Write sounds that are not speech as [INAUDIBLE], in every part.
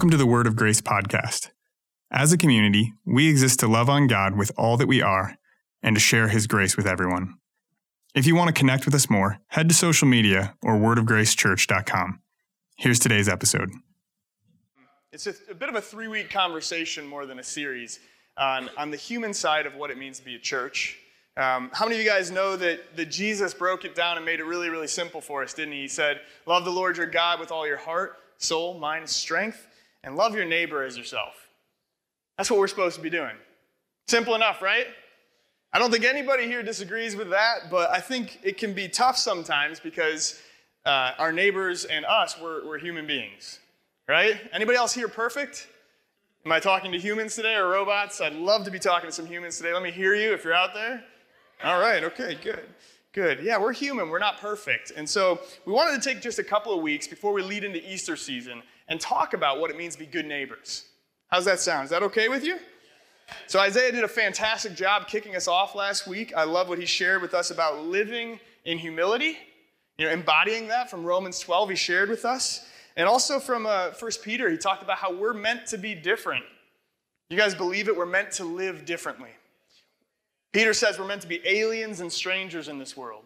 Welcome to the Word of Grace podcast. As a community, we exist to love on God with all that we are and to share His grace with everyone. If you want to connect with us more, head to social media or wordofgracechurch.com. Here's today's episode. It's a, a bit of a three week conversation more than a series on, on the human side of what it means to be a church. Um, how many of you guys know that, that Jesus broke it down and made it really, really simple for us, didn't he? He said, Love the Lord your God with all your heart, soul, mind, strength, and love your neighbor as yourself. That's what we're supposed to be doing. Simple enough, right? I don't think anybody here disagrees with that, but I think it can be tough sometimes because uh, our neighbors and us, we're, we're human beings, right? Anybody else here perfect? Am I talking to humans today or robots? I'd love to be talking to some humans today. Let me hear you if you're out there. All right, okay, good. Good. Yeah, we're human. We're not perfect. And so we wanted to take just a couple of weeks before we lead into Easter season and talk about what it means to be good neighbors. How's that sound? Is that okay with you? So Isaiah did a fantastic job kicking us off last week. I love what he shared with us about living in humility, you know, embodying that from Romans 12 he shared with us. And also from uh, 1 Peter, he talked about how we're meant to be different. You guys believe it? We're meant to live differently. Peter says we're meant to be aliens and strangers in this world.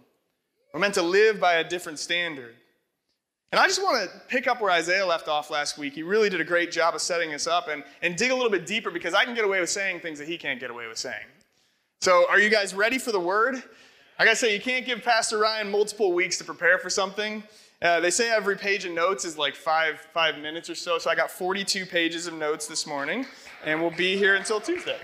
We're meant to live by a different standard. And I just want to pick up where Isaiah left off last week. He really did a great job of setting us up and, and dig a little bit deeper because I can get away with saying things that he can't get away with saying. So, are you guys ready for the word? I gotta say, you can't give Pastor Ryan multiple weeks to prepare for something. Uh, they say every page of notes is like five, five minutes or so. So, I got 42 pages of notes this morning, and we'll be here until Tuesday.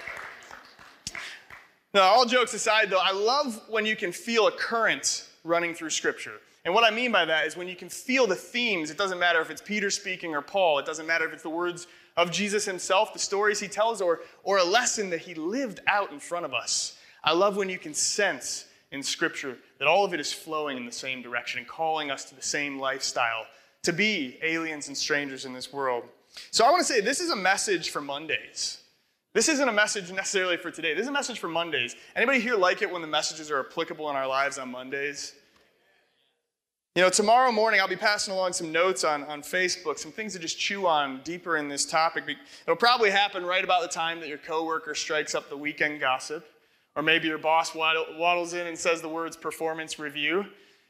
Now, all jokes aside, though, I love when you can feel a current running through Scripture. And what I mean by that is when you can feel the themes, it doesn't matter if it's Peter speaking or Paul, it doesn't matter if it's the words of Jesus himself, the stories he tells, or, or a lesson that he lived out in front of us. I love when you can sense in Scripture that all of it is flowing in the same direction and calling us to the same lifestyle, to be aliens and strangers in this world. So I want to say this is a message for Mondays. This isn't a message necessarily for today. This is a message for Mondays. Anybody here like it when the messages are applicable in our lives on Mondays? You know, tomorrow morning I'll be passing along some notes on, on Facebook, some things to just chew on deeper in this topic. It'll probably happen right about the time that your coworker strikes up the weekend gossip, or maybe your boss waddles in and says the words performance review.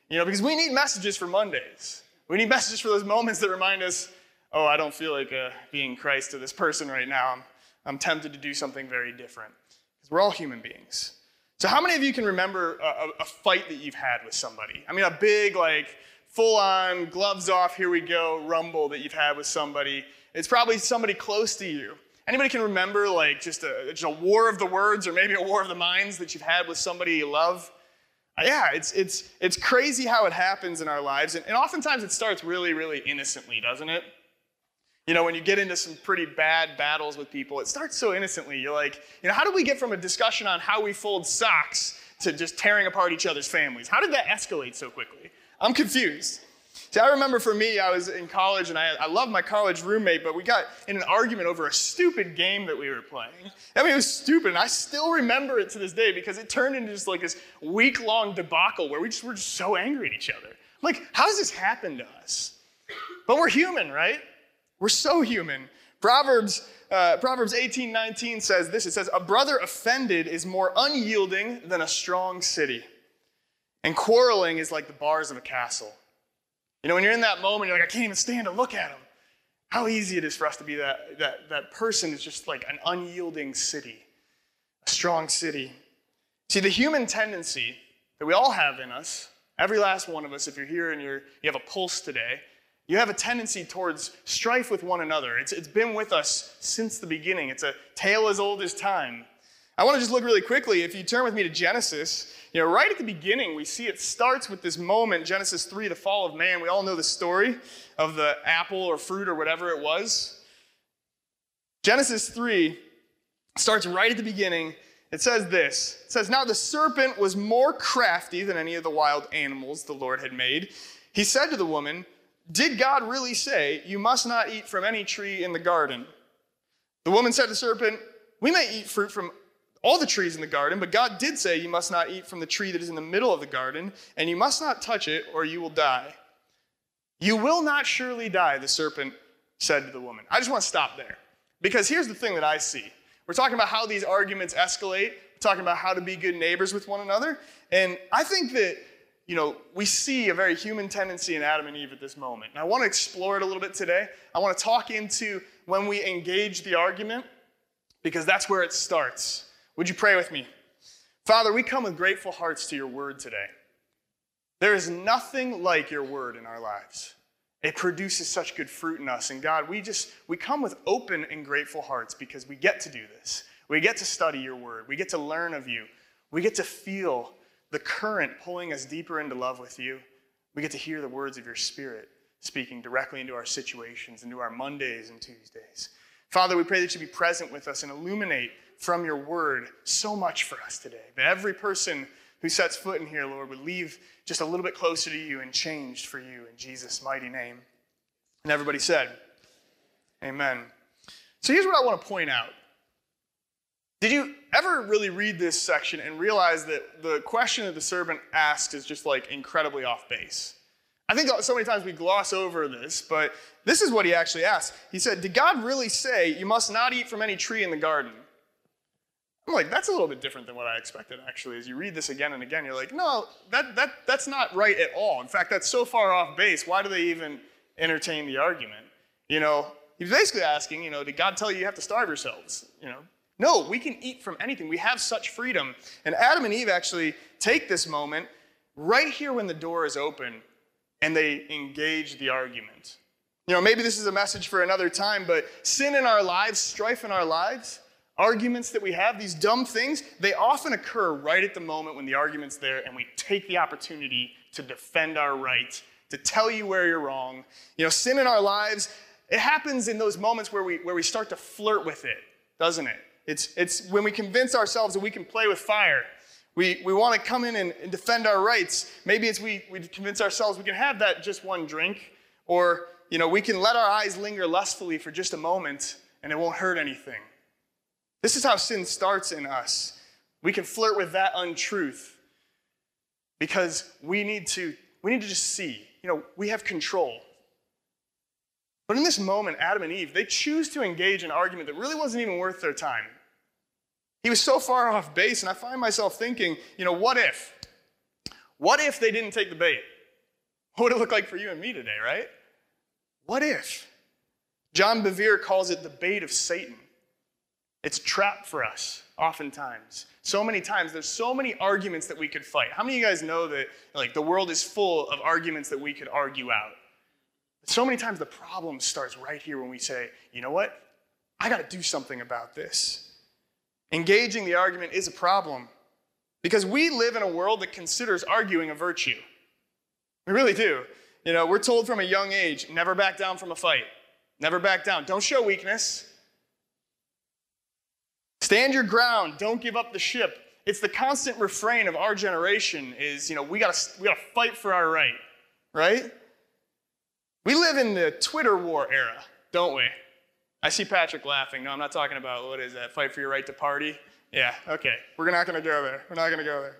You know, because we need messages for Mondays. We need messages for those moments that remind us, oh, I don't feel like uh, being Christ to this person right now. I'm, I'm tempted to do something very different. Because we're all human beings. So, how many of you can remember a, a, fight that you've had with somebody? I mean, a big, like, full on, gloves off, here we go, rumble that you've had with somebody. It's probably somebody close to you. Anybody can remember, like, just a, just a war of the words or maybe a war of the minds that you've had with somebody you love? Uh, yeah, it's, it's, it's crazy how it happens in our lives. And, and oftentimes it starts really, really innocently, doesn't it? You know, when you get into some pretty bad battles with people, it starts so innocently. You're like, you know, how do we get from a discussion on how we fold socks to just tearing apart each other's families? How did that escalate so quickly? I'm confused. See, I remember for me, I was in college and I, I loved my college roommate, but we got in an argument over a stupid game that we were playing. I mean, it was stupid, and I still remember it to this day because it turned into just like this week long debacle where we just were just so angry at each other. I'm like, how does this happen to us? But we're human, right? We're so human. Proverbs, uh, Proverbs 18 19 says this it says, A brother offended is more unyielding than a strong city, and quarreling is like the bars of a castle. You know, when you're in that moment, you're like, I can't even stand to look at him. How easy it is for us to be that, that, that person is just like an unyielding city, a strong city. See, the human tendency that we all have in us, every last one of us, if you're here and you're, you have a pulse today, you have a tendency towards strife with one another. It's, it's been with us since the beginning, it's a tale as old as time. I want to just look really quickly. If you turn with me to Genesis, you know, right at the beginning, we see it starts with this moment, Genesis 3, the fall of man. We all know the story of the apple or fruit or whatever it was. Genesis 3 starts right at the beginning. It says this It says, Now the serpent was more crafty than any of the wild animals the Lord had made. He said to the woman, did God really say, You must not eat from any tree in the garden? The woman said to the serpent, We may eat fruit from all the trees in the garden, but God did say, You must not eat from the tree that is in the middle of the garden, and you must not touch it, or you will die. You will not surely die, the serpent said to the woman. I just want to stop there. Because here's the thing that I see. We're talking about how these arguments escalate, we're talking about how to be good neighbors with one another. And I think that, you know, we see a very human tendency in Adam and Eve at this moment. And I want to explore it a little bit today. I want to talk into when we engage the argument, because that's where it starts. Would you pray with me? Father, we come with grateful hearts to your word today. There is nothing like your word in our lives. It produces such good fruit in us. And God, we just we come with open and grateful hearts because we get to do this. We get to study your word. We get to learn of you. We get to feel the current pulling us deeper into love with you. We get to hear the words of your spirit speaking directly into our situations, into our Mondays and Tuesdays. Father, we pray that you be present with us and illuminate from your word so much for us today. That every person who sets foot in here, Lord, would leave just a little bit closer to you and changed for you in Jesus' mighty name. And everybody said, Amen. So here's what I want to point out. Did you ever really read this section and realize that the question that the servant asked is just like incredibly off base? I think so many times we gloss over this, but this is what he actually asked. He said, Did God really say you must not eat from any tree in the garden? I'm like, that's a little bit different than what I expected, actually. As you read this again and again, you're like, no, that, that, that's not right at all. In fact, that's so far off base. Why do they even entertain the argument? You know, he's basically asking, you know, did God tell you you have to starve yourselves? You know, no, we can eat from anything. We have such freedom. And Adam and Eve actually take this moment right here when the door is open and they engage the argument. You know, maybe this is a message for another time, but sin in our lives, strife in our lives, arguments that we have, these dumb things, they often occur right at the moment when the argument's there and we take the opportunity to defend our right, to tell you where you're wrong. You know, sin in our lives, it happens in those moments where we, where we start to flirt with it, doesn't it? It's, it's when we convince ourselves that we can play with fire. We, we want to come in and, and defend our rights. Maybe it's we, we convince ourselves we can have that just one drink, or you know, we can let our eyes linger lustfully for just a moment and it won't hurt anything. This is how sin starts in us. We can flirt with that untruth because we need to we need to just see, you know, we have control. But in this moment, Adam and Eve, they choose to engage in an argument that really wasn't even worth their time. He was so far off base, and I find myself thinking, you know, what if? What if they didn't take the bait? What would it look like for you and me today, right? What if? John Bevere calls it the bait of Satan. It's trap for us, oftentimes. So many times, there's so many arguments that we could fight. How many of you guys know that like the world is full of arguments that we could argue out? So many times the problem starts right here when we say, you know what? I got to do something about this. Engaging the argument is a problem because we live in a world that considers arguing a virtue. We really do. You know, we're told from a young age never back down from a fight. Never back down. Don't show weakness. Stand your ground. Don't give up the ship. It's the constant refrain of our generation is, you know, we got to we got to fight for our right, right? We live in the Twitter war era, don't we? I see Patrick laughing. No, I'm not talking about what is that? Fight for your right to party? Yeah, okay. We're not going to go there. We're not going to go there.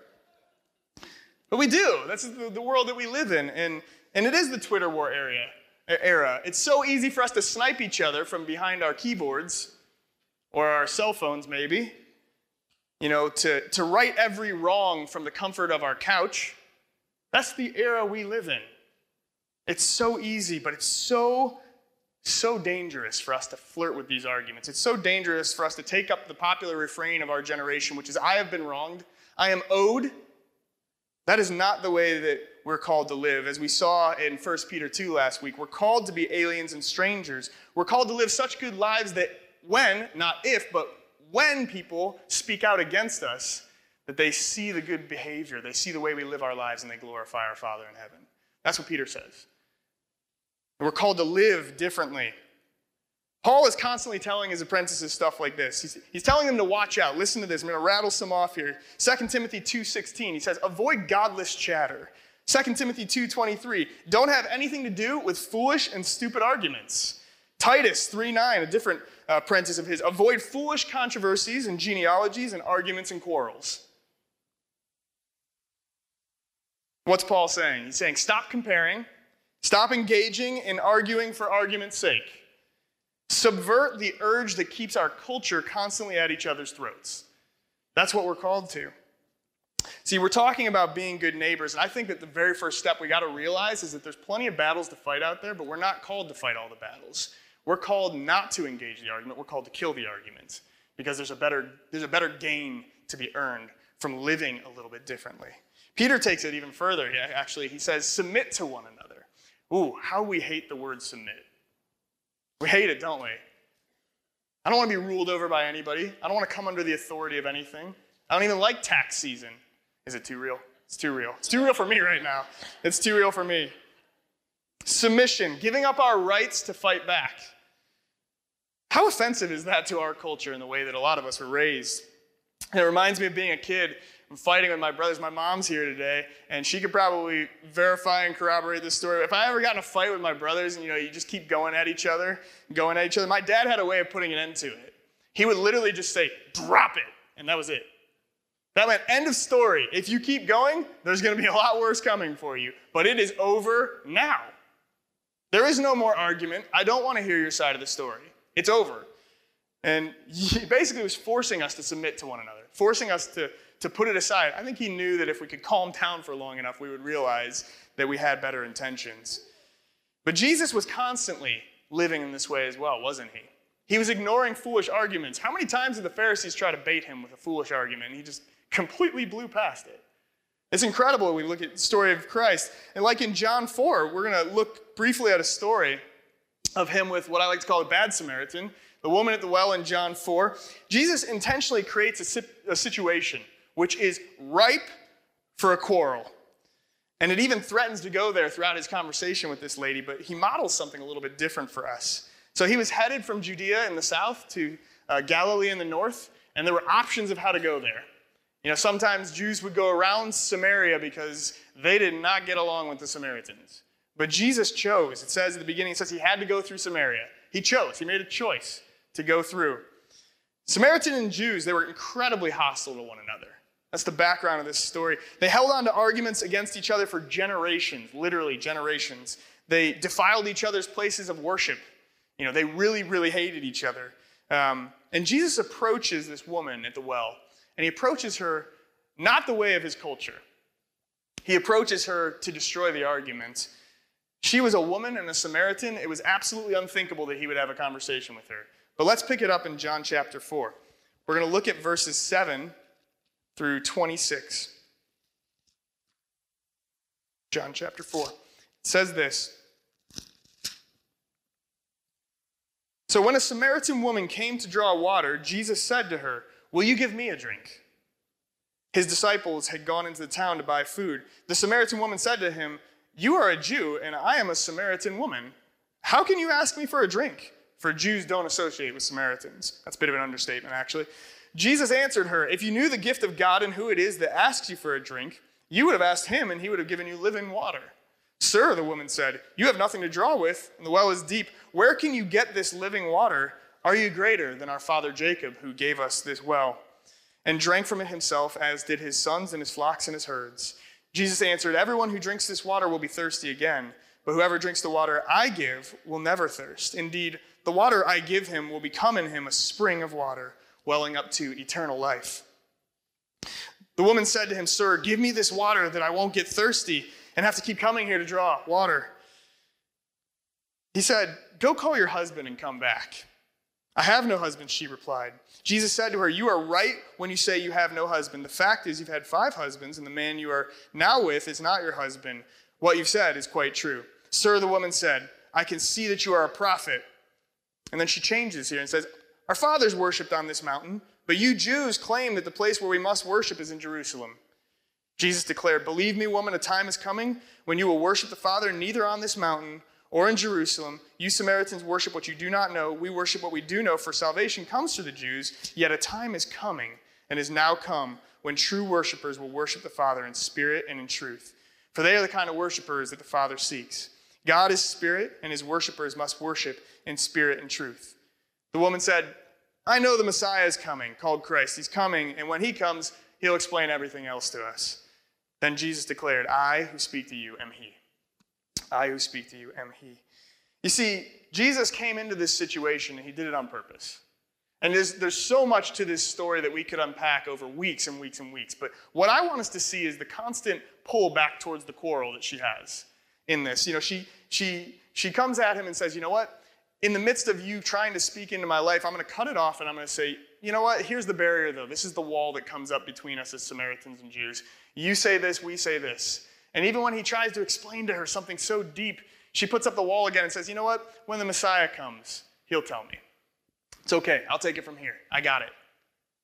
But we do. That's the, the world that we live in. And, and it is the Twitter war area, era. It's so easy for us to snipe each other from behind our keyboards or our cell phones, maybe. You know, to, to right every wrong from the comfort of our couch. That's the era we live in. It's so easy, but it's so, so dangerous for us to flirt with these arguments. It's so dangerous for us to take up the popular refrain of our generation, which is, I have been wronged, I am owed. That is not the way that we're called to live. As we saw in 1 Peter 2 last week, we're called to be aliens and strangers. We're called to live such good lives that when, not if, but when people speak out against us, that they see the good behavior, they see the way we live our lives, and they glorify our Father in heaven. That's what Peter says. And we're called to live differently. Paul is constantly telling his apprentices stuff like this. He's, he's telling them to watch out. Listen to this. I'm going to rattle some off here. 2 Timothy 2.16, he says, avoid godless chatter. 2 Timothy 2.23, don't have anything to do with foolish and stupid arguments. Titus 3.9, a different uh, apprentice of his, avoid foolish controversies and genealogies and arguments and quarrels. What's Paul saying? He's saying, stop comparing, stop engaging in arguing for argument's sake. Subvert the urge that keeps our culture constantly at each other's throats. That's what we're called to. See, we're talking about being good neighbors, and I think that the very first step we got to realize is that there's plenty of battles to fight out there, but we're not called to fight all the battles. We're called not to engage the argument, we're called to kill the argument because there's a better, there's a better gain to be earned from living a little bit differently. Peter takes it even further. Actually, he says, submit to one another. Ooh, how we hate the word submit. We hate it, don't we? I don't want to be ruled over by anybody. I don't want to come under the authority of anything. I don't even like tax season. Is it too real? It's too real. It's too real for me right now. It's too real for me. Submission, giving up our rights to fight back. How offensive is that to our culture and the way that a lot of us were raised? It reminds me of being a kid. I'm fighting with my brothers. My mom's here today, and she could probably verify and corroborate this story. If I ever got in a fight with my brothers, and you know, you just keep going at each other, going at each other, my dad had a way of putting an end to it. He would literally just say, drop it, and that was it. That meant end of story. If you keep going, there's going to be a lot worse coming for you. But it is over now. There is no more argument. I don't want to hear your side of the story. It's over. And [LAUGHS] he basically was forcing us to submit to one another, forcing us to, to put it aside. I think he knew that if we could calm down for long enough, we would realize that we had better intentions. But Jesus was constantly living in this way as well, wasn't he? He was ignoring foolish arguments. How many times did the Pharisees try to bait him with a foolish argument? And he just completely blew past it. It's incredible when we look at the story of Christ. And like in John 4, we're going to look briefly at a story of him with what I like to call a bad Samaritan, the woman at the well in John 4. Jesus intentionally creates a situation which is ripe for a quarrel. And it even threatens to go there throughout his conversation with this lady, but he models something a little bit different for us. So he was headed from Judea in the south to uh, Galilee in the north, and there were options of how to go there. You know, sometimes Jews would go around Samaria because they did not get along with the Samaritans. But Jesus chose. It says at the beginning, it says he had to go through Samaria. He chose, he made a choice to go through. Samaritan and Jews, they were incredibly hostile to one another. That's the background of this story. They held on to arguments against each other for generations, literally generations. They defiled each other's places of worship. You know, they really, really hated each other. Um, and Jesus approaches this woman at the well and he approaches her not the way of his culture. He approaches her to destroy the argument. She was a woman and a Samaritan. It was absolutely unthinkable that he would have a conversation with her. But let's pick it up in John chapter 4. We're going to look at verses 7 through 26. John chapter 4. It says this So when a Samaritan woman came to draw water, Jesus said to her, Will you give me a drink? His disciples had gone into the town to buy food. The Samaritan woman said to him, You are a Jew, and I am a Samaritan woman. How can you ask me for a drink? For Jews don't associate with Samaritans. That's a bit of an understatement, actually. Jesus answered her, If you knew the gift of God and who it is that asks you for a drink, you would have asked him, and he would have given you living water. Sir, the woman said, You have nothing to draw with, and the well is deep. Where can you get this living water? Are you greater than our father Jacob, who gave us this well, and drank from it himself, as did his sons and his flocks and his herds? Jesus answered, Everyone who drinks this water will be thirsty again, but whoever drinks the water I give will never thirst. Indeed, the water I give him will become in him a spring of water, welling up to eternal life. The woman said to him, Sir, give me this water that I won't get thirsty and have to keep coming here to draw water. He said, Go call your husband and come back. I have no husband, she replied. Jesus said to her, You are right when you say you have no husband. The fact is, you've had five husbands, and the man you are now with is not your husband. What you've said is quite true. Sir, the woman said, I can see that you are a prophet. And then she changes here and says, Our fathers worshipped on this mountain, but you Jews claim that the place where we must worship is in Jerusalem. Jesus declared, Believe me, woman, a time is coming when you will worship the Father neither on this mountain or in Jerusalem. You Samaritans worship what you do not know. We worship what we do know, for salvation comes to the Jews. Yet a time is coming and is now come when true worshipers will worship the Father in spirit and in truth. For they are the kind of worshipers that the Father seeks. God is spirit, and his worshipers must worship in spirit and truth. The woman said, I know the Messiah is coming, called Christ. He's coming, and when he comes, he'll explain everything else to us. Then Jesus declared, I who speak to you am he. I who speak to you am he. You see, Jesus came into this situation and he did it on purpose. And there's, there's so much to this story that we could unpack over weeks and weeks and weeks. But what I want us to see is the constant pull back towards the quarrel that she has in this. You know, she, she, she comes at him and says, You know what? In the midst of you trying to speak into my life, I'm going to cut it off and I'm going to say, You know what? Here's the barrier, though. This is the wall that comes up between us as Samaritans and Jews. You say this, we say this. And even when he tries to explain to her something so deep, she puts up the wall again and says, You know what? When the Messiah comes, he'll tell me. It's okay. I'll take it from here. I got it.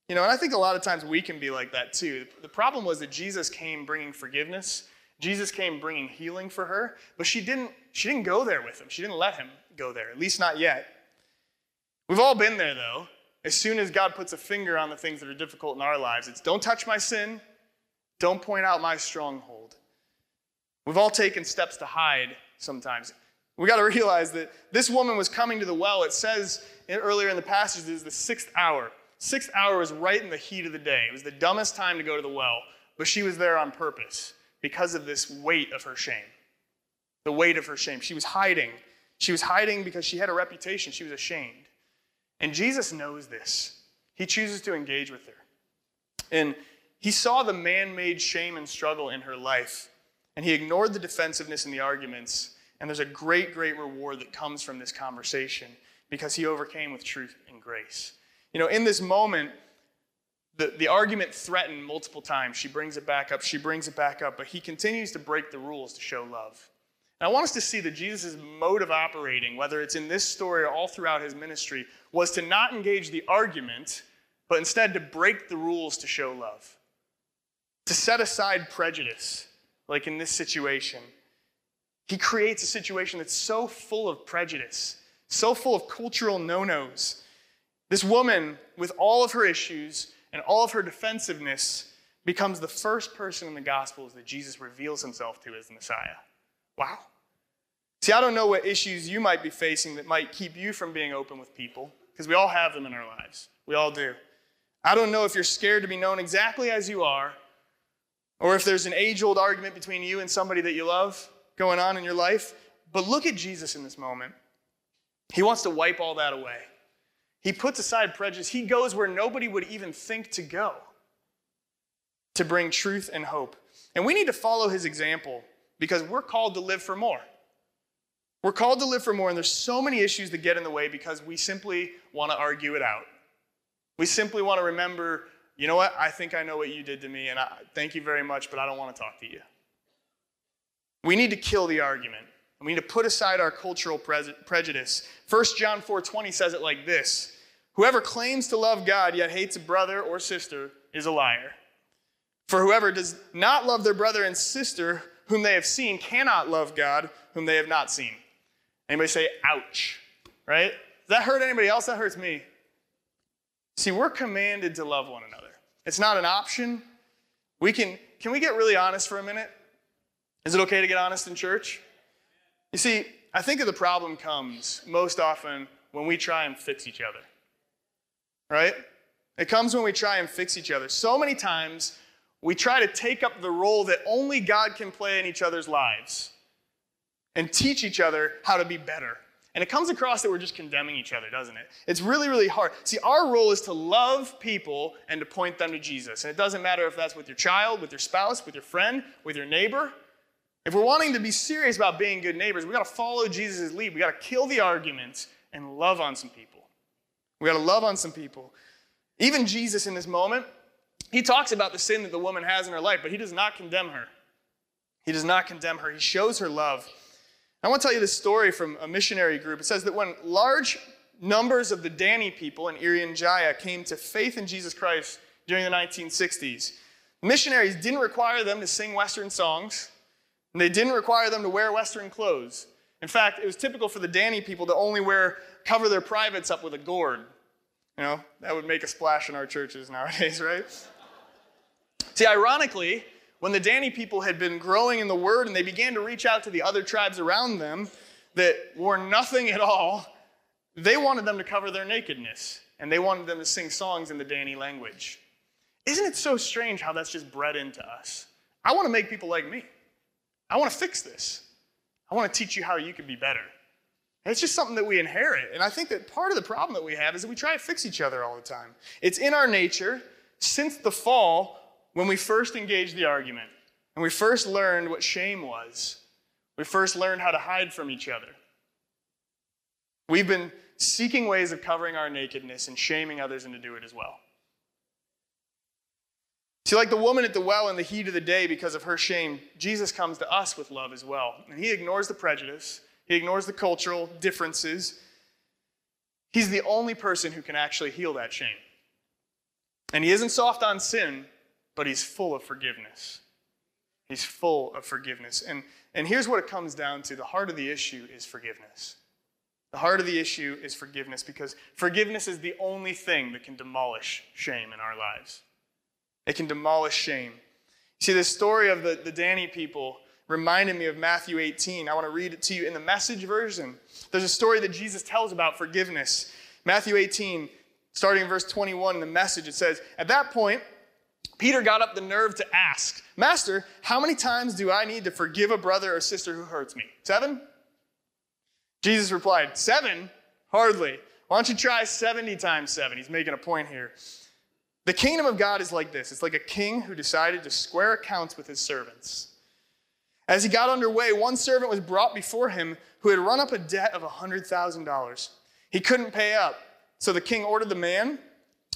You know, and I think a lot of times we can be like that too. The problem was that Jesus came bringing forgiveness. Jesus came bringing healing for her, but she didn't she didn't go there with him. She didn't let him go there, at least not yet. We've all been there though. As soon as God puts a finger on the things that are difficult in our lives, it's don't touch my sin, don't point out my stronghold. We've all taken steps to hide sometimes. We got to realize that this woman was coming to the well. It says earlier in the passage, is the sixth hour. Sixth hour was right in the heat of the day. It was the dumbest time to go to the well, but she was there on purpose because of this weight of her shame. The weight of her shame. She was hiding. She was hiding because she had a reputation. She was ashamed. And Jesus knows this. He chooses to engage with her. And he saw the man made shame and struggle in her life, and he ignored the defensiveness and the arguments. And there's a great, great reward that comes from this conversation because he overcame with truth and grace. You know, in this moment, the, the argument threatened multiple times. She brings it back up, she brings it back up, but he continues to break the rules to show love. And I want us to see that Jesus' mode of operating, whether it's in this story or all throughout his ministry, was to not engage the argument, but instead to break the rules to show love. To set aside prejudice, like in this situation. He creates a situation that's so full of prejudice so full of cultural no nos. This woman, with all of her issues and all of her defensiveness, becomes the first person in the Gospels that Jesus reveals himself to as the Messiah. Wow. See, I don't know what issues you might be facing that might keep you from being open with people, because we all have them in our lives. We all do. I don't know if you're scared to be known exactly as you are, or if there's an age old argument between you and somebody that you love going on in your life, but look at Jesus in this moment. He wants to wipe all that away. He puts aside prejudice. He goes where nobody would even think to go to bring truth and hope. And we need to follow his example because we're called to live for more. We're called to live for more, and there's so many issues that get in the way because we simply want to argue it out. We simply want to remember, you know what? I think I know what you did to me, and I, thank you very much, but I don't want to talk to you. We need to kill the argument. We need to put aside our cultural pre- prejudice. 1 John 4:20 says it like this: Whoever claims to love God yet hates a brother or sister is a liar. For whoever does not love their brother and sister whom they have seen cannot love God whom they have not seen. Anybody say ouch? Right? Does that hurt anybody else? That hurts me. See, we're commanded to love one another. It's not an option. We can can we get really honest for a minute? Is it okay to get honest in church? You see, I think the problem comes most often when we try and fix each other. Right? It comes when we try and fix each other. So many times we try to take up the role that only God can play in each other's lives and teach each other how to be better. And it comes across that we're just condemning each other, doesn't it? It's really, really hard. See, our role is to love people and to point them to Jesus. And it doesn't matter if that's with your child, with your spouse, with your friend, with your neighbor. If we're wanting to be serious about being good neighbors, we got to follow Jesus' lead. We got to kill the arguments and love on some people. We got to love on some people. Even Jesus in this moment, he talks about the sin that the woman has in her life, but he does not condemn her. He does not condemn her. He shows her love. I want to tell you this story from a missionary group. It says that when large numbers of the Dani people in Irian Jaya came to faith in Jesus Christ during the 1960s, missionaries didn't require them to sing Western songs. And they didn't require them to wear Western clothes. In fact, it was typical for the Dani people to only wear, cover their privates up with a gourd. You know, that would make a splash in our churches nowadays, [LAUGHS] right? See, ironically, when the Dani people had been growing in the word and they began to reach out to the other tribes around them that wore nothing at all, they wanted them to cover their nakedness and they wanted them to sing songs in the Dani language. Isn't it so strange how that's just bred into us? I want to make people like me. I want to fix this. I want to teach you how you can be better. It's just something that we inherit. And I think that part of the problem that we have is that we try to fix each other all the time. It's in our nature since the fall when we first engaged the argument and we first learned what shame was. We first learned how to hide from each other. We've been seeking ways of covering our nakedness and shaming others into do it as well. See, like the woman at the well in the heat of the day because of her shame, Jesus comes to us with love as well. And he ignores the prejudice, he ignores the cultural differences. He's the only person who can actually heal that shame. And he isn't soft on sin, but he's full of forgiveness. He's full of forgiveness. And, and here's what it comes down to the heart of the issue is forgiveness. The heart of the issue is forgiveness because forgiveness is the only thing that can demolish shame in our lives. It can demolish shame. See, the story of the, the Dani people reminded me of Matthew 18. I want to read it to you in the message version. There's a story that Jesus tells about forgiveness. Matthew 18, starting in verse 21 in the message, it says, At that point, Peter got up the nerve to ask, Master, how many times do I need to forgive a brother or sister who hurts me? Seven? Jesus replied, Seven? Hardly. Why don't you try 70 times seven? He's making a point here. The kingdom of God is like this it's like a king who decided to square accounts with his servants. As he got underway, one servant was brought before him who had run up a debt of $100,000. He couldn't pay up, so the king ordered the man,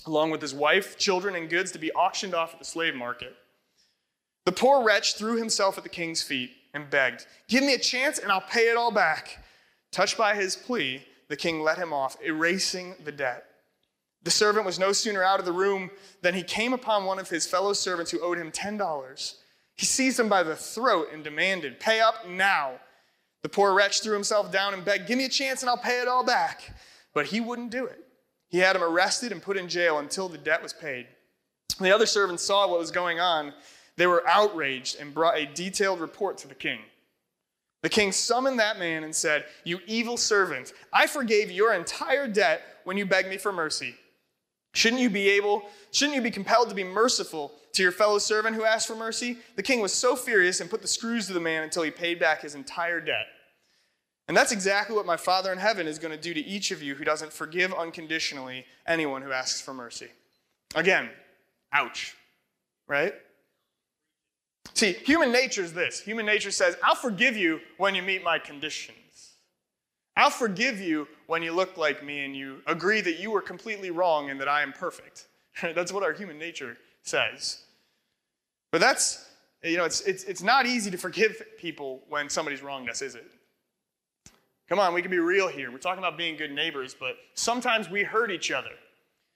along with his wife, children, and goods, to be auctioned off at the slave market. The poor wretch threw himself at the king's feet and begged, Give me a chance and I'll pay it all back. Touched by his plea, the king let him off, erasing the debt. The servant was no sooner out of the room than he came upon one of his fellow servants who owed him $10. He seized him by the throat and demanded, Pay up now. The poor wretch threw himself down and begged, Give me a chance and I'll pay it all back. But he wouldn't do it. He had him arrested and put in jail until the debt was paid. When the other servants saw what was going on. They were outraged and brought a detailed report to the king. The king summoned that man and said, You evil servant, I forgave your entire debt when you begged me for mercy. Shouldn't you be able, shouldn't you be compelled to be merciful to your fellow servant who asked for mercy? The king was so furious and put the screws to the man until he paid back his entire debt. And that's exactly what my Father in heaven is going to do to each of you who doesn't forgive unconditionally anyone who asks for mercy. Again, ouch, right? See, human nature is this human nature says, I'll forgive you when you meet my conditions. I'll forgive you when you look like me and you agree that you were completely wrong and that I am perfect. [LAUGHS] that's what our human nature says. But that's, you know, it's, it's, it's not easy to forgive people when somebody's wronged us, is it? Come on, we can be real here. We're talking about being good neighbors, but sometimes we hurt each other.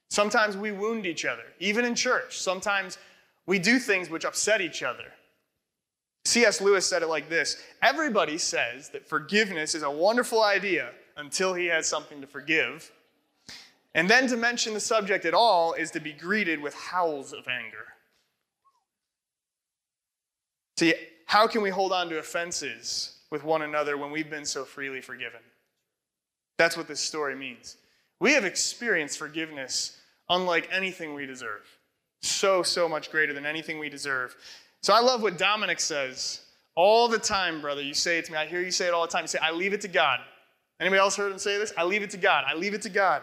Sometimes we wound each other, even in church. Sometimes we do things which upset each other. C.S. Lewis said it like this Everybody says that forgiveness is a wonderful idea until he has something to forgive. And then to mention the subject at all is to be greeted with howls of anger. See, how can we hold on to offenses with one another when we've been so freely forgiven? That's what this story means. We have experienced forgiveness unlike anything we deserve. So, so much greater than anything we deserve. So I love what Dominic says all the time, brother. You say it to me. I hear you say it all the time. You say, I leave it to God. Anybody else heard him say this? I leave it to God. I leave it to God.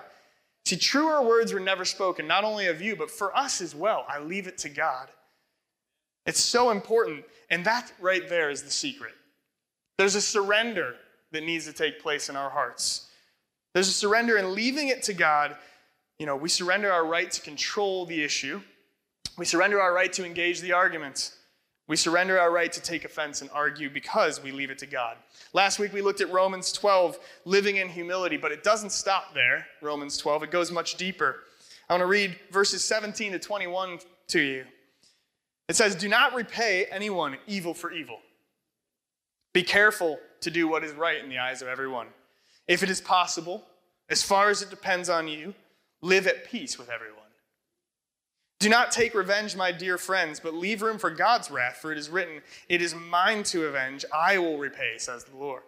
See, truer words were never spoken, not only of you, but for us as well. I leave it to God. It's so important. And that right there is the secret. There's a surrender that needs to take place in our hearts. There's a surrender in leaving it to God. You know, we surrender our right to control the issue, we surrender our right to engage the arguments. We surrender our right to take offense and argue because we leave it to God. Last week we looked at Romans 12, living in humility, but it doesn't stop there, Romans 12. It goes much deeper. I want to read verses 17 to 21 to you. It says, Do not repay anyone evil for evil. Be careful to do what is right in the eyes of everyone. If it is possible, as far as it depends on you, live at peace with everyone. Do not take revenge, my dear friends, but leave room for God's wrath, for it is written, It is mine to avenge, I will repay, says the Lord.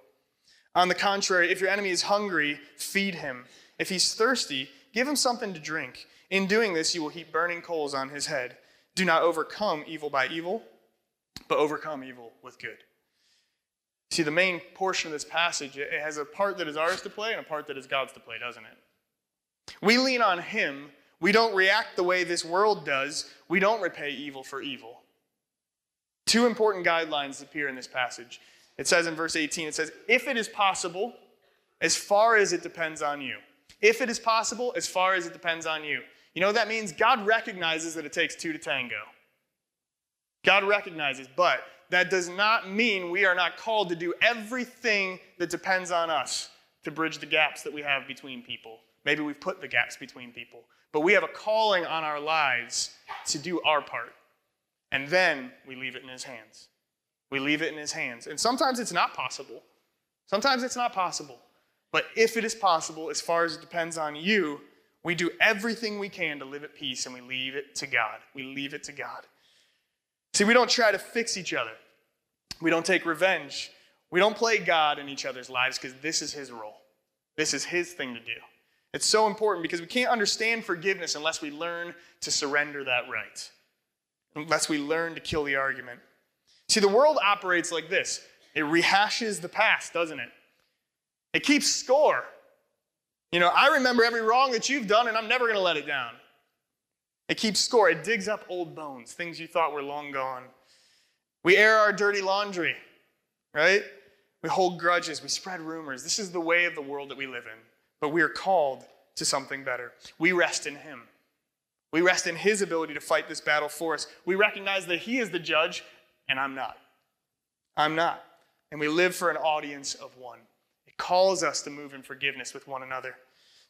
On the contrary, if your enemy is hungry, feed him. If he's thirsty, give him something to drink. In doing this, you will heap burning coals on his head. Do not overcome evil by evil, but overcome evil with good. See, the main portion of this passage, it has a part that is ours to play and a part that is God's to play, doesn't it? We lean on Him. We don't react the way this world does. We don't repay evil for evil. Two important guidelines appear in this passage. It says in verse 18, it says, If it is possible, as far as it depends on you. If it is possible, as far as it depends on you. You know what that means? God recognizes that it takes two to tango. God recognizes, but that does not mean we are not called to do everything that depends on us to bridge the gaps that we have between people. Maybe we've put the gaps between people, but we have a calling on our lives to do our part. And then we leave it in His hands. We leave it in His hands. And sometimes it's not possible. Sometimes it's not possible. But if it is possible, as far as it depends on you, we do everything we can to live at peace and we leave it to God. We leave it to God. See, we don't try to fix each other. We don't take revenge. We don't play God in each other's lives because this is His role. This is His thing to do. It's so important because we can't understand forgiveness unless we learn to surrender that right, unless we learn to kill the argument. See, the world operates like this it rehashes the past, doesn't it? It keeps score. You know, I remember every wrong that you've done, and I'm never going to let it down. It keeps score. It digs up old bones, things you thought were long gone. We air our dirty laundry, right? We hold grudges. We spread rumors. This is the way of the world that we live in. But we are called to something better. We rest in Him. We rest in His ability to fight this battle for us. We recognize that He is the judge, and I'm not. I'm not. And we live for an audience of one It calls us to move in forgiveness with one another.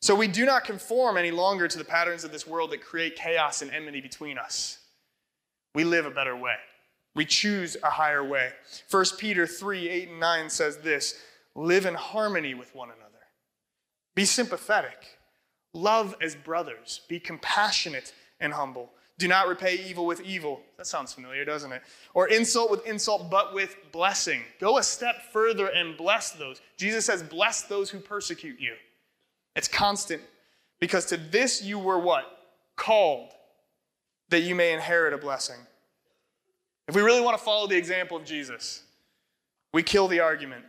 So we do not conform any longer to the patterns of this world that create chaos and enmity between us. We live a better way. We choose a higher way. 1 Peter 3 8 and 9 says this live in harmony with one another, be sympathetic, love as brothers, be compassionate and humble. Do not repay evil with evil. That sounds familiar, doesn't it? Or insult with insult, but with blessing. Go a step further and bless those. Jesus says, Bless those who persecute you. It's constant. Because to this you were what? Called, that you may inherit a blessing. If we really want to follow the example of Jesus, we kill the argument.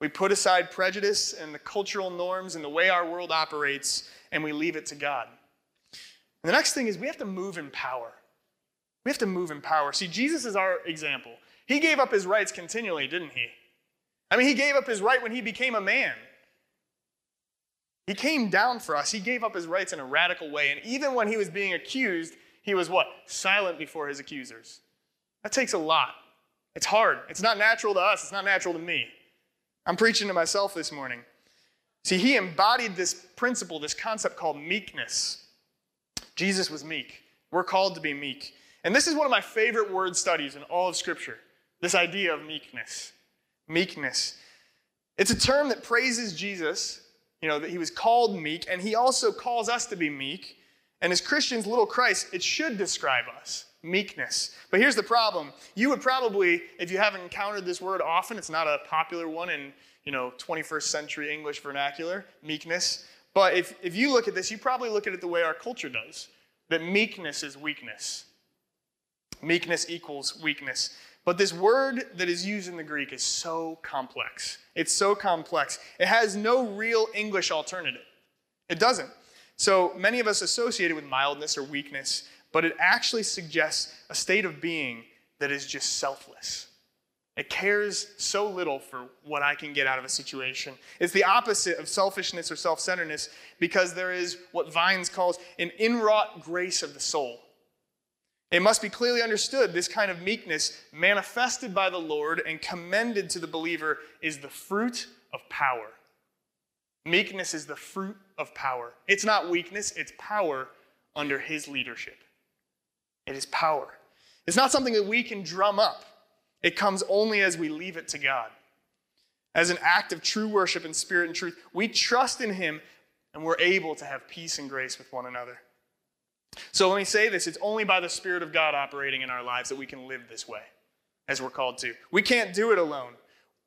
We put aside prejudice and the cultural norms and the way our world operates, and we leave it to God. And the next thing is we have to move in power. We have to move in power. See, Jesus is our example. He gave up his rights continually, didn't he? I mean, he gave up his right when he became a man. He came down for us. He gave up his rights in a radical way. And even when he was being accused, he was what? Silent before his accusers. That takes a lot. It's hard. It's not natural to us, it's not natural to me. I'm preaching to myself this morning. See, he embodied this principle, this concept called meekness. Jesus was meek. We're called to be meek. And this is one of my favorite word studies in all of Scripture this idea of meekness. Meekness. It's a term that praises Jesus, you know, that he was called meek, and he also calls us to be meek. And as Christians, little Christ, it should describe us meekness. But here's the problem. You would probably, if you haven't encountered this word often, it's not a popular one in, you know, 21st century English vernacular, meekness. But if, if you look at this, you probably look at it the way our culture does that meekness is weakness. Meekness equals weakness. But this word that is used in the Greek is so complex. It's so complex. It has no real English alternative. It doesn't. So many of us associate it with mildness or weakness, but it actually suggests a state of being that is just selfless. It cares so little for what I can get out of a situation. It's the opposite of selfishness or self centeredness because there is what Vine's calls an inwrought grace of the soul. It must be clearly understood this kind of meekness, manifested by the Lord and commended to the believer, is the fruit of power. Meekness is the fruit of power. It's not weakness, it's power under His leadership. It is power. It's not something that we can drum up. It comes only as we leave it to God. As an act of true worship in spirit and truth, we trust in Him and we're able to have peace and grace with one another. So let me say this it's only by the Spirit of God operating in our lives that we can live this way, as we're called to. We can't do it alone.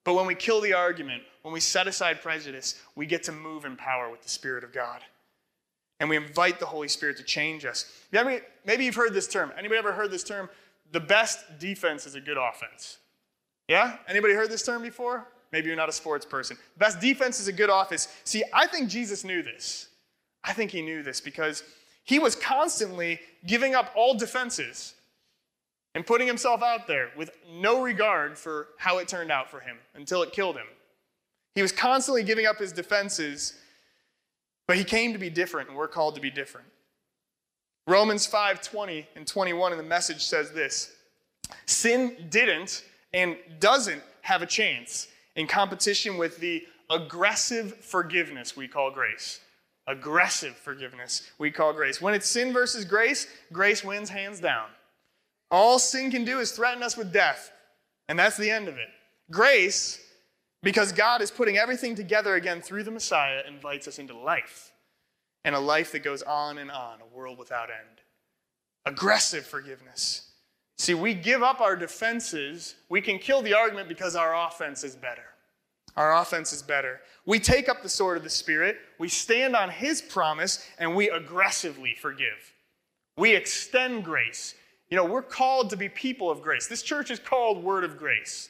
But when we kill the argument, when we set aside prejudice, we get to move in power with the Spirit of God. And we invite the Holy Spirit to change us. Maybe you've heard this term. Anybody ever heard this term? the best defense is a good offense. Yeah? Anybody heard this term before? Maybe you're not a sports person. Best defense is a good offense. See, I think Jesus knew this. I think he knew this because he was constantly giving up all defenses and putting himself out there with no regard for how it turned out for him until it killed him. He was constantly giving up his defenses, but he came to be different, and we're called to be different. Romans 5 20 and 21 in the message says this Sin didn't and doesn't have a chance in competition with the aggressive forgiveness we call grace. Aggressive forgiveness we call grace. When it's sin versus grace, grace wins hands down. All sin can do is threaten us with death, and that's the end of it. Grace, because God is putting everything together again through the Messiah, invites us into life, and a life that goes on and on, a world without end. Aggressive forgiveness. See, we give up our defenses. We can kill the argument because our offense is better. Our offense is better. We take up the sword of the Spirit, we stand on His promise, and we aggressively forgive. We extend grace. You know, we're called to be people of grace. This church is called Word of Grace.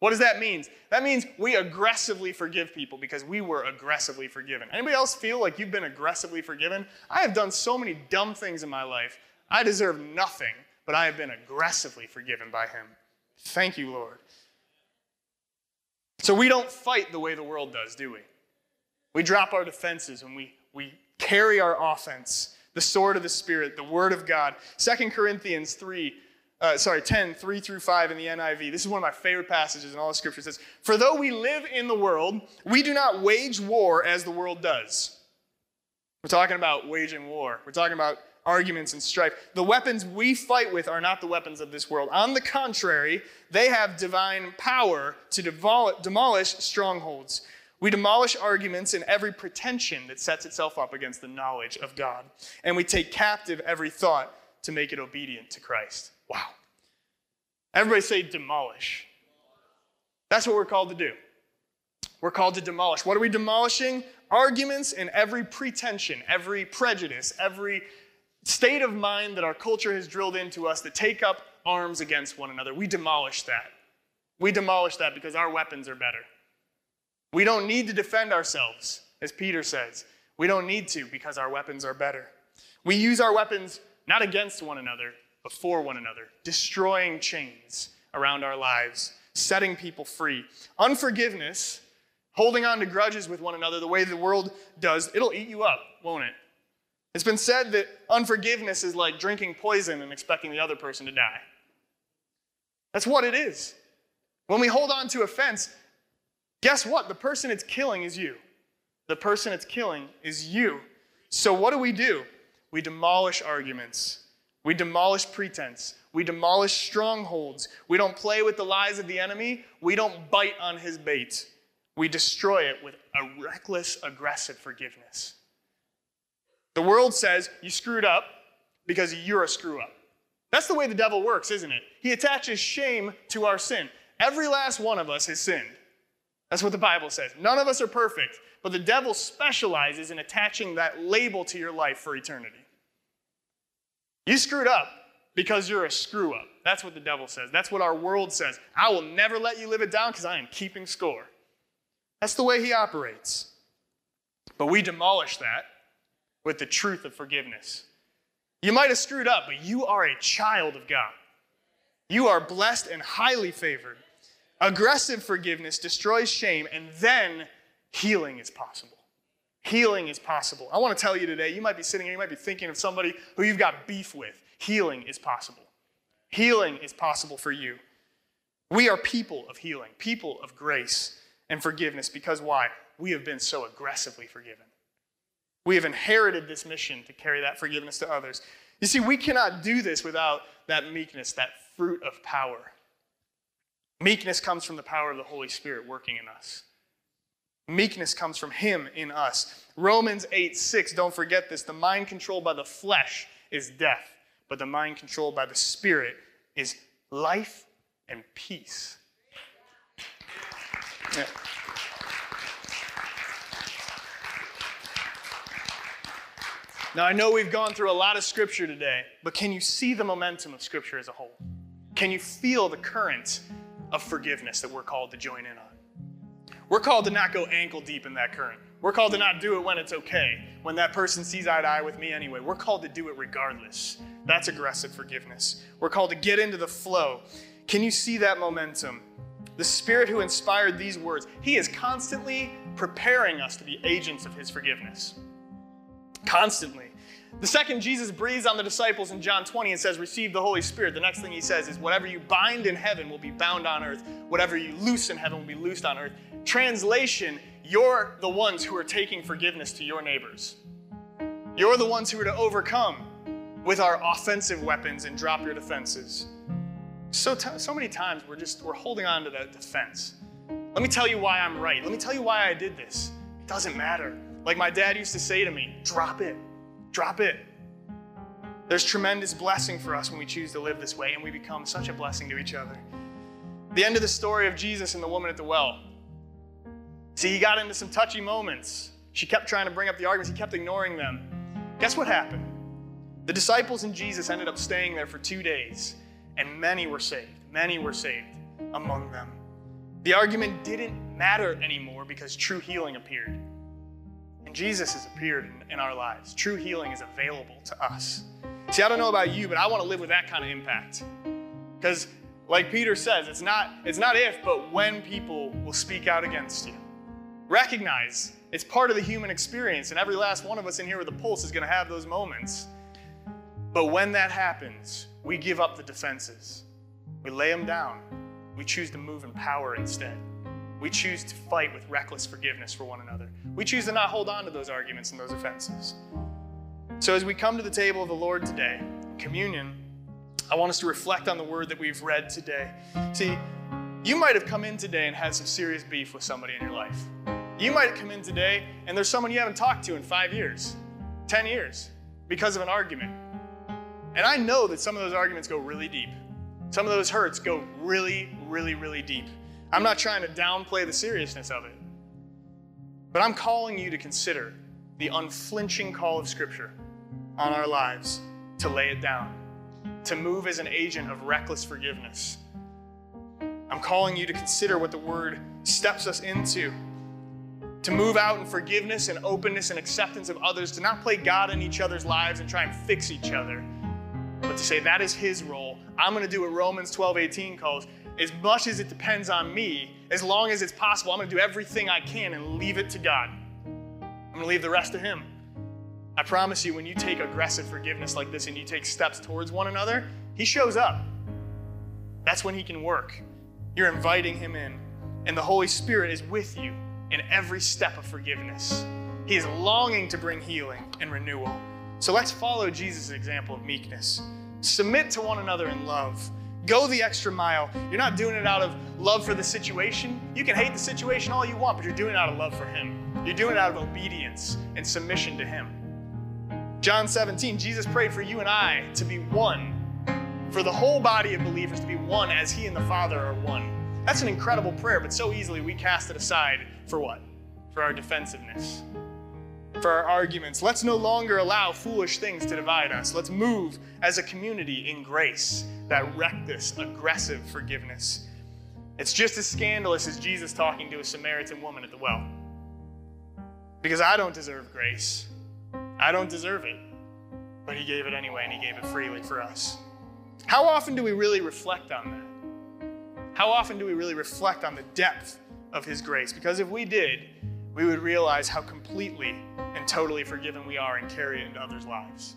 What does that mean? That means we aggressively forgive people because we were aggressively forgiven. Anybody else feel like you've been aggressively forgiven? I have done so many dumb things in my life. I deserve nothing, but I have been aggressively forgiven by him. Thank you, Lord. So we don't fight the way the world does, do we? We drop our defenses and we, we carry our offense the sword of the Spirit, the Word of God. 2 Corinthians 3, uh, sorry, 10, 3 through 5 in the NIV. This is one of my favorite passages in all the scripture. It says, For though we live in the world, we do not wage war as the world does. We're talking about waging war. We're talking about arguments and strife. The weapons we fight with are not the weapons of this world. On the contrary, they have divine power to demolish strongholds. We demolish arguments and every pretension that sets itself up against the knowledge of God. And we take captive every thought to make it obedient to Christ. Wow. Everybody say demolish. That's what we're called to do. We're called to demolish. What are we demolishing? Arguments and every pretension, every prejudice, every state of mind that our culture has drilled into us that take up arms against one another. We demolish that. We demolish that because our weapons are better. We don't need to defend ourselves, as Peter says. We don't need to because our weapons are better. We use our weapons not against one another, but for one another, destroying chains around our lives, setting people free. Unforgiveness, holding on to grudges with one another the way the world does, it'll eat you up, won't it? It's been said that unforgiveness is like drinking poison and expecting the other person to die. That's what it is. When we hold on to offense, Guess what? The person it's killing is you. The person it's killing is you. So what do we do? We demolish arguments. We demolish pretense. We demolish strongholds. We don't play with the lies of the enemy. We don't bite on his bait. We destroy it with a reckless, aggressive forgiveness. The world says you screwed up because you're a screw up. That's the way the devil works, isn't it? He attaches shame to our sin. Every last one of us has sinned. That's what the Bible says. None of us are perfect, but the devil specializes in attaching that label to your life for eternity. You screwed up because you're a screw up. That's what the devil says. That's what our world says. I will never let you live it down because I am keeping score. That's the way he operates. But we demolish that with the truth of forgiveness. You might have screwed up, but you are a child of God. You are blessed and highly favored. Aggressive forgiveness destroys shame, and then healing is possible. Healing is possible. I want to tell you today, you might be sitting here, you might be thinking of somebody who you've got beef with. Healing is possible. Healing is possible for you. We are people of healing, people of grace and forgiveness, because why? We have been so aggressively forgiven. We have inherited this mission to carry that forgiveness to others. You see, we cannot do this without that meekness, that fruit of power. Meekness comes from the power of the Holy Spirit working in us. Meekness comes from Him in us. Romans 8 6, don't forget this. The mind controlled by the flesh is death, but the mind controlled by the Spirit is life and peace. Yeah. Now, I know we've gone through a lot of scripture today, but can you see the momentum of scripture as a whole? Can you feel the current of forgiveness that we're called to join in on. We're called to not go ankle deep in that current. We're called to not do it when it's okay, when that person sees eye to eye with me anyway. We're called to do it regardless. That's aggressive forgiveness. We're called to get into the flow. Can you see that momentum? The Spirit who inspired these words, He is constantly preparing us to be agents of His forgiveness. Constantly. The second Jesus breathes on the disciples in John 20 and says, Receive the Holy Spirit, the next thing he says is, Whatever you bind in heaven will be bound on earth. Whatever you loose in heaven will be loosed on earth. Translation, you're the ones who are taking forgiveness to your neighbors. You're the ones who are to overcome with our offensive weapons and drop your defenses. So, t- so many times we're just we're holding on to that defense. Let me tell you why I'm right. Let me tell you why I did this. It doesn't matter. Like my dad used to say to me, drop it. Drop it. There's tremendous blessing for us when we choose to live this way, and we become such a blessing to each other. The end of the story of Jesus and the woman at the well. See, he got into some touchy moments. She kept trying to bring up the arguments, he kept ignoring them. Guess what happened? The disciples and Jesus ended up staying there for two days, and many were saved. Many were saved among them. The argument didn't matter anymore because true healing appeared. Jesus has appeared in, in our lives. True healing is available to us. See, I don't know about you, but I want to live with that kind of impact. Because, like Peter says, it's not, it's not if, but when people will speak out against you. Recognize it's part of the human experience, and every last one of us in here with a pulse is going to have those moments. But when that happens, we give up the defenses, we lay them down, we choose to move in power instead. We choose to fight with reckless forgiveness for one another. We choose to not hold on to those arguments and those offenses. So, as we come to the table of the Lord today, communion, I want us to reflect on the word that we've read today. See, you might have come in today and had some serious beef with somebody in your life. You might have come in today and there's someone you haven't talked to in five years, 10 years, because of an argument. And I know that some of those arguments go really deep. Some of those hurts go really, really, really deep. I'm not trying to downplay the seriousness of it, but I'm calling you to consider the unflinching call of Scripture on our lives to lay it down, to move as an agent of reckless forgiveness. I'm calling you to consider what the Word steps us into to move out in forgiveness and openness and acceptance of others, to not play God in each other's lives and try and fix each other, but to say that is His role. I'm going to do what Romans 12 18 calls as much as it depends on me, as long as it's possible, I'm going to do everything I can and leave it to God. I'm going to leave the rest to Him. I promise you, when you take aggressive forgiveness like this and you take steps towards one another, He shows up. That's when He can work. You're inviting Him in, and the Holy Spirit is with you in every step of forgiveness. He is longing to bring healing and renewal. So let's follow Jesus' example of meekness. Submit to one another in love Go the extra mile. You're not doing it out of love for the situation. You can hate the situation all you want, but you're doing it out of love for Him. You're doing it out of obedience and submission to Him. John 17, Jesus prayed for you and I to be one, for the whole body of believers to be one as He and the Father are one. That's an incredible prayer, but so easily we cast it aside for what? For our defensiveness, for our arguments. Let's no longer allow foolish things to divide us. Let's move as a community in grace that reckless, aggressive forgiveness. It's just as scandalous as Jesus talking to a Samaritan woman at the well. Because I don't deserve grace. I don't deserve it. But He gave it anyway, and He gave it freely for us. How often do we really reflect on that? How often do we really reflect on the depth of His grace? Because if we did, we would realize how completely and totally forgiven we are and carry it into others' lives.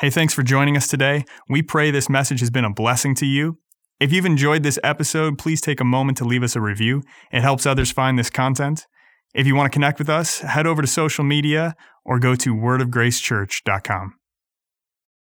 Hey, thanks for joining us today. We pray this message has been a blessing to you. If you've enjoyed this episode, please take a moment to leave us a review. It helps others find this content. If you want to connect with us, head over to social media or go to wordofgracechurch.com.